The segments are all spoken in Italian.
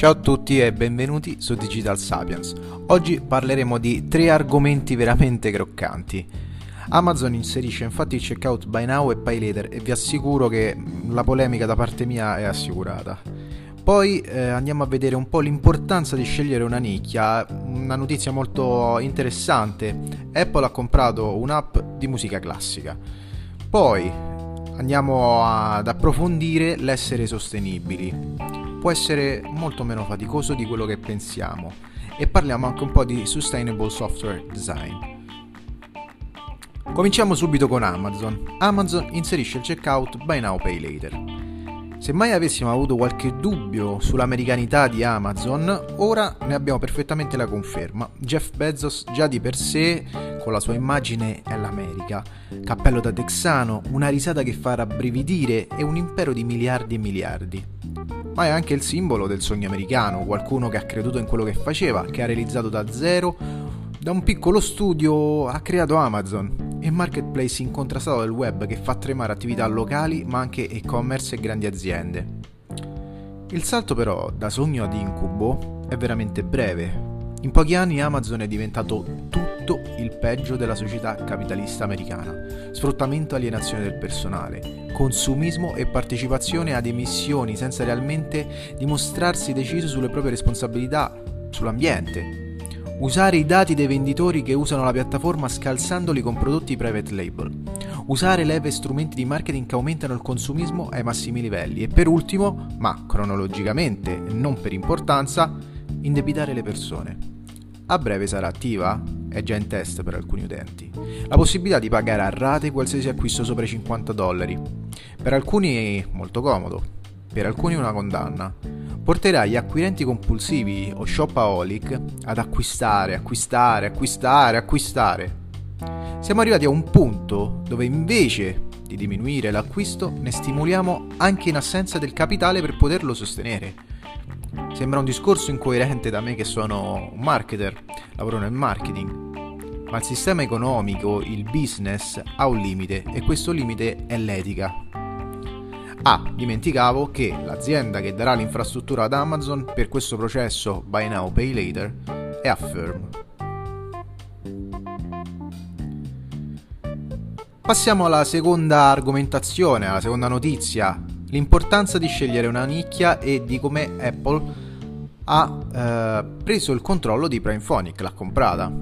Ciao a tutti e benvenuti su Digital Sapiens. Oggi parleremo di tre argomenti veramente croccanti. Amazon inserisce infatti il checkout buy now e pay later e vi assicuro che la polemica da parte mia è assicurata. Poi eh, andiamo a vedere un po' l'importanza di scegliere una nicchia, una notizia molto interessante. Apple ha comprato un'app di musica classica. Poi andiamo ad approfondire l'essere sostenibili può essere molto meno faticoso di quello che pensiamo e parliamo anche un po' di Sustainable Software Design. Cominciamo subito con Amazon. Amazon inserisce il checkout Buy Now Pay Later. Se mai avessimo avuto qualche dubbio sull'americanità di Amazon, ora ne abbiamo perfettamente la conferma. Jeff Bezos già di per sé, con la sua immagine, è l'America. Cappello da texano, una risata che fa rabbrividire e un impero di miliardi e miliardi ma è anche il simbolo del sogno americano, qualcuno che ha creduto in quello che faceva, che ha realizzato da zero, da un piccolo studio ha creato Amazon, il marketplace incontrastato del web che fa tremare attività locali ma anche e-commerce e grandi aziende. Il salto però da sogno ad incubo è veramente breve. In pochi anni Amazon è diventato tutto il peggio della società capitalista americana. Sfruttamento e alienazione del personale, consumismo e partecipazione ad emissioni senza realmente dimostrarsi deciso sulle proprie responsabilità sull'ambiente. Usare i dati dei venditori che usano la piattaforma scalzandoli con prodotti private label. Usare leve e strumenti di marketing che aumentano il consumismo ai massimi livelli. E per ultimo, ma cronologicamente non per importanza, indebitare le persone. A breve sarà attiva, è già in test per alcuni utenti, la possibilità di pagare a rate qualsiasi acquisto sopra i 50 dollari. Per alcuni è molto comodo, per alcuni una condanna. Porterà gli acquirenti compulsivi o shopaholic ad acquistare, acquistare, acquistare, acquistare. Siamo arrivati a un punto dove invece di diminuire l'acquisto ne stimoliamo anche in assenza del capitale per poterlo sostenere. Sembra un discorso incoerente da me che sono un marketer, lavoro nel marketing, ma il sistema economico, il business, ha un limite e questo limite è l'etica. Ah, dimenticavo che l'azienda che darà l'infrastruttura ad Amazon per questo processo Buy Now Pay Later è Affirm. Passiamo alla seconda argomentazione, alla seconda notizia l'importanza di scegliere una nicchia e di come Apple ha eh, preso il controllo di Primephonic, l'ha comprata.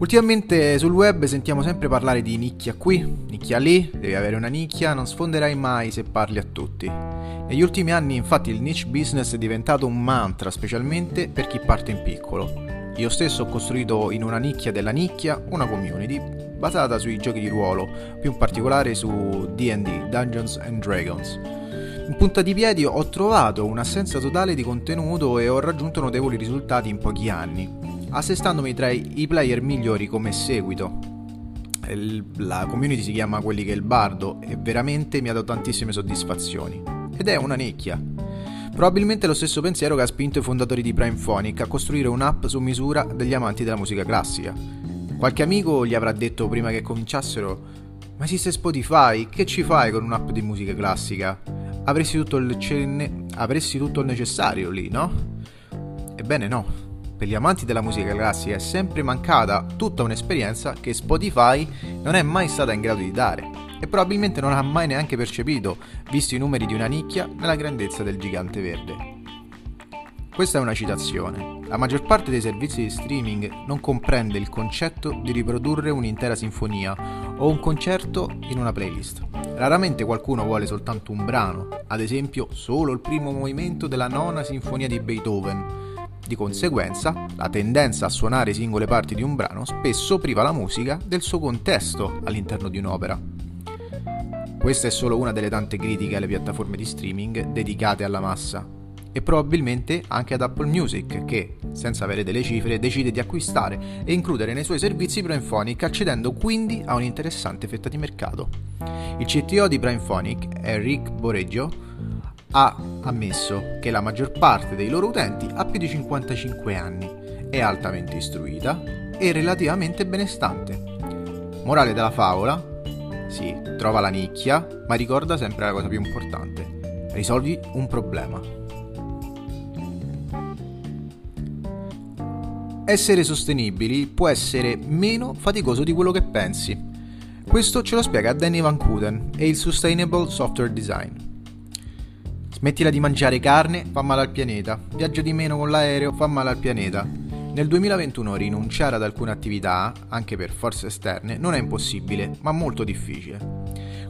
Ultimamente sul web sentiamo sempre parlare di nicchia qui, nicchia lì, devi avere una nicchia, non sfonderai mai se parli a tutti. Negli ultimi anni infatti il niche business è diventato un mantra, specialmente per chi parte in piccolo. Io stesso ho costruito in una nicchia della nicchia una community basata sui giochi di ruolo, più in particolare su DD, Dungeons and Dragons. In punta di piedi ho trovato un'assenza totale di contenuto e ho raggiunto notevoli risultati in pochi anni, assestandomi tra i player migliori come seguito. La community si chiama Quelli che è il bardo e veramente mi ha dato tantissime soddisfazioni. Ed è una nicchia, Probabilmente lo stesso pensiero che ha spinto i fondatori di Primephonic a costruire un'app su misura degli amanti della musica classica. Qualche amico gli avrà detto prima che cominciassero: Ma esiste Spotify, che ci fai con un'app di musica classica? Avresti tutto il, cenne... Avresti tutto il necessario lì, no? Ebbene no. Per gli amanti della musica classica è sempre mancata tutta un'esperienza che Spotify non è mai stata in grado di dare e probabilmente non ha mai neanche percepito, visto i numeri di una nicchia, nella grandezza del gigante verde. Questa è una citazione. La maggior parte dei servizi di streaming non comprende il concetto di riprodurre un'intera sinfonia o un concerto in una playlist. Raramente qualcuno vuole soltanto un brano, ad esempio solo il primo movimento della nona sinfonia di Beethoven. Di conseguenza, la tendenza a suonare singole parti di un brano spesso priva la musica del suo contesto all'interno di un'opera. Questa è solo una delle tante critiche alle piattaforme di streaming dedicate alla massa e probabilmente anche ad Apple Music che, senza avere delle cifre, decide di acquistare e includere nei suoi servizi Primephonic accedendo quindi a un'interessante fetta di mercato. Il CTO di Primephonic, Eric Boreggio, ha ammesso che la maggior parte dei loro utenti ha più di 55 anni, è altamente istruita e relativamente benestante. Morale della favola, sì, trova la nicchia, ma ricorda sempre la cosa più importante. Risolvi un problema. essere sostenibili può essere meno faticoso di quello che pensi. Questo ce lo spiega Danny Van Kuden e il Sustainable Software Design. Smettila di mangiare carne, fa male al pianeta. Viaggia di meno con l'aereo, fa male al pianeta. Nel 2021 rinunciare ad alcune attività, anche per forze esterne, non è impossibile, ma molto difficile.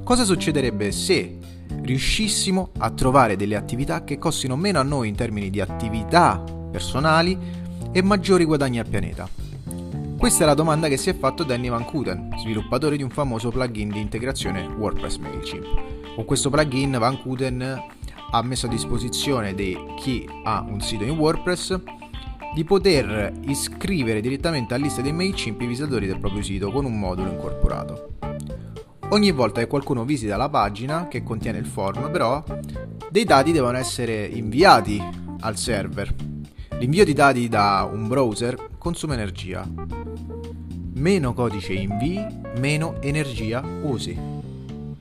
Cosa succederebbe se riuscissimo a trovare delle attività che costino meno a noi in termini di attività personali e maggiori guadagni al pianeta? Questa è la domanda che si è fatto Danny Van Kuten, sviluppatore di un famoso plugin di integrazione WordPress MailChimp. Con questo plugin Van Kuten ha messo a disposizione di chi ha un sito in WordPress di poter iscrivere direttamente alla lista dei MailChimp i visitatori del proprio sito con un modulo incorporato. Ogni volta che qualcuno visita la pagina che contiene il form, però, dei dati devono essere inviati al server. L'invio di dati da un browser consuma energia. Meno codice invii, meno energia usi.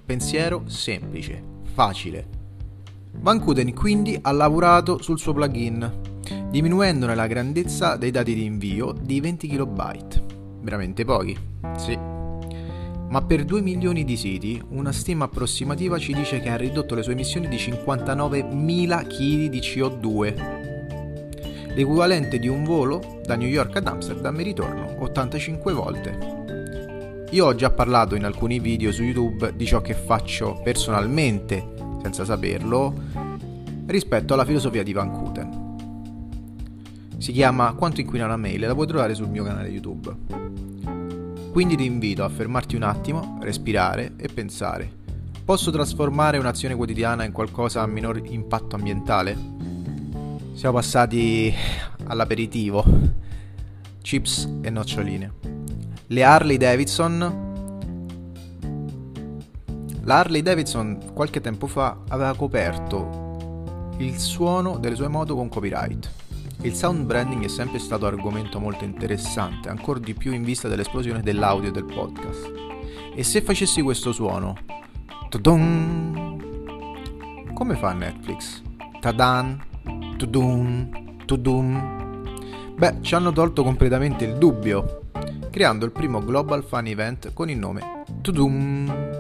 Pensiero semplice, facile. Van Kuden quindi ha lavorato sul suo plugin, diminuendone la grandezza dei dati di invio di 20 KB. Veramente pochi, sì. Ma per 2 milioni di siti, una stima approssimativa ci dice che ha ridotto le sue emissioni di 59.000 kg di CO2, l'equivalente di un volo da New York ad Amsterdam e ritorno 85 volte. Io ho già parlato in alcuni video su YouTube di ciò che faccio personalmente senza saperlo, rispetto alla filosofia di Van Kuten. Si chiama Quanto inquina una mail e la puoi trovare sul mio canale YouTube. Quindi ti invito a fermarti un attimo, respirare e pensare. Posso trasformare un'azione quotidiana in qualcosa a minor impatto ambientale? Siamo passati all'aperitivo. Chips e noccioline. Le Harley Davidson la Harley Davidson qualche tempo fa aveva coperto il suono delle sue moto con copyright. Il sound branding è sempre stato argomento molto interessante, ancora di più in vista dell'esplosione dell'audio del podcast. E se facessi questo suono? Tudum, come fa Netflix? Tadan, tudum, tudum. Beh, ci hanno tolto completamente il dubbio, creando il primo Global Fan Event con il nome Tudum.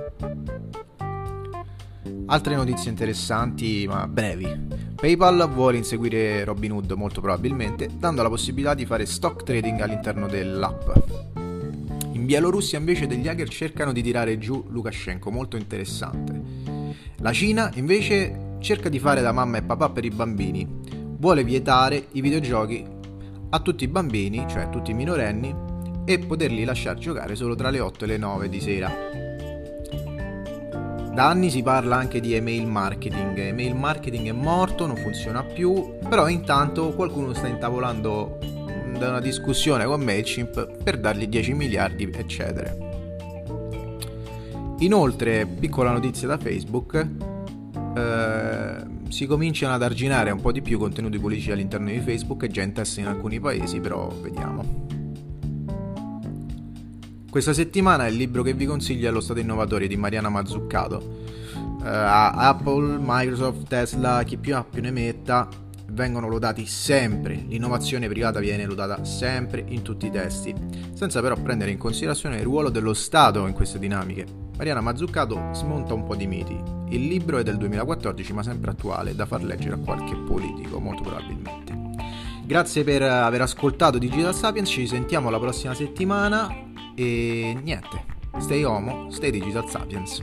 Altre notizie interessanti ma brevi. PayPal vuole inseguire Robinhood molto probabilmente, dando la possibilità di fare stock trading all'interno dell'app. In Bielorussia invece degli hacker cercano di tirare giù Lukashenko, molto interessante. La Cina invece cerca di fare da mamma e papà per i bambini, vuole vietare i videogiochi a tutti i bambini, cioè a tutti i minorenni, e poterli lasciare giocare solo tra le 8 e le 9 di sera. Da anni si parla anche di email marketing. Email marketing è morto, non funziona più, però intanto qualcuno sta intavolando da una discussione con Mailchimp per dargli 10 miliardi, eccetera. Inoltre, piccola notizia da Facebook, eh, si cominciano ad arginare un po' di più contenuti politici all'interno di Facebook, è già in testa in alcuni paesi, però vediamo. Questa settimana il libro che vi consiglio è Lo Stato Innovatore di Mariana Mazzuccato. Uh, Apple, Microsoft, Tesla, chi più ha più ne metta, vengono lodati sempre, l'innovazione privata viene lodata sempre in tutti i testi, senza però prendere in considerazione il ruolo dello Stato in queste dinamiche. Mariana Mazzuccato smonta un po' di miti. Il libro è del 2014 ma sempre attuale, da far leggere a qualche politico, molto probabilmente. Grazie per aver ascoltato Digital Sapiens, ci sentiamo la prossima settimana e niente, stay homo, stay digital sapiens.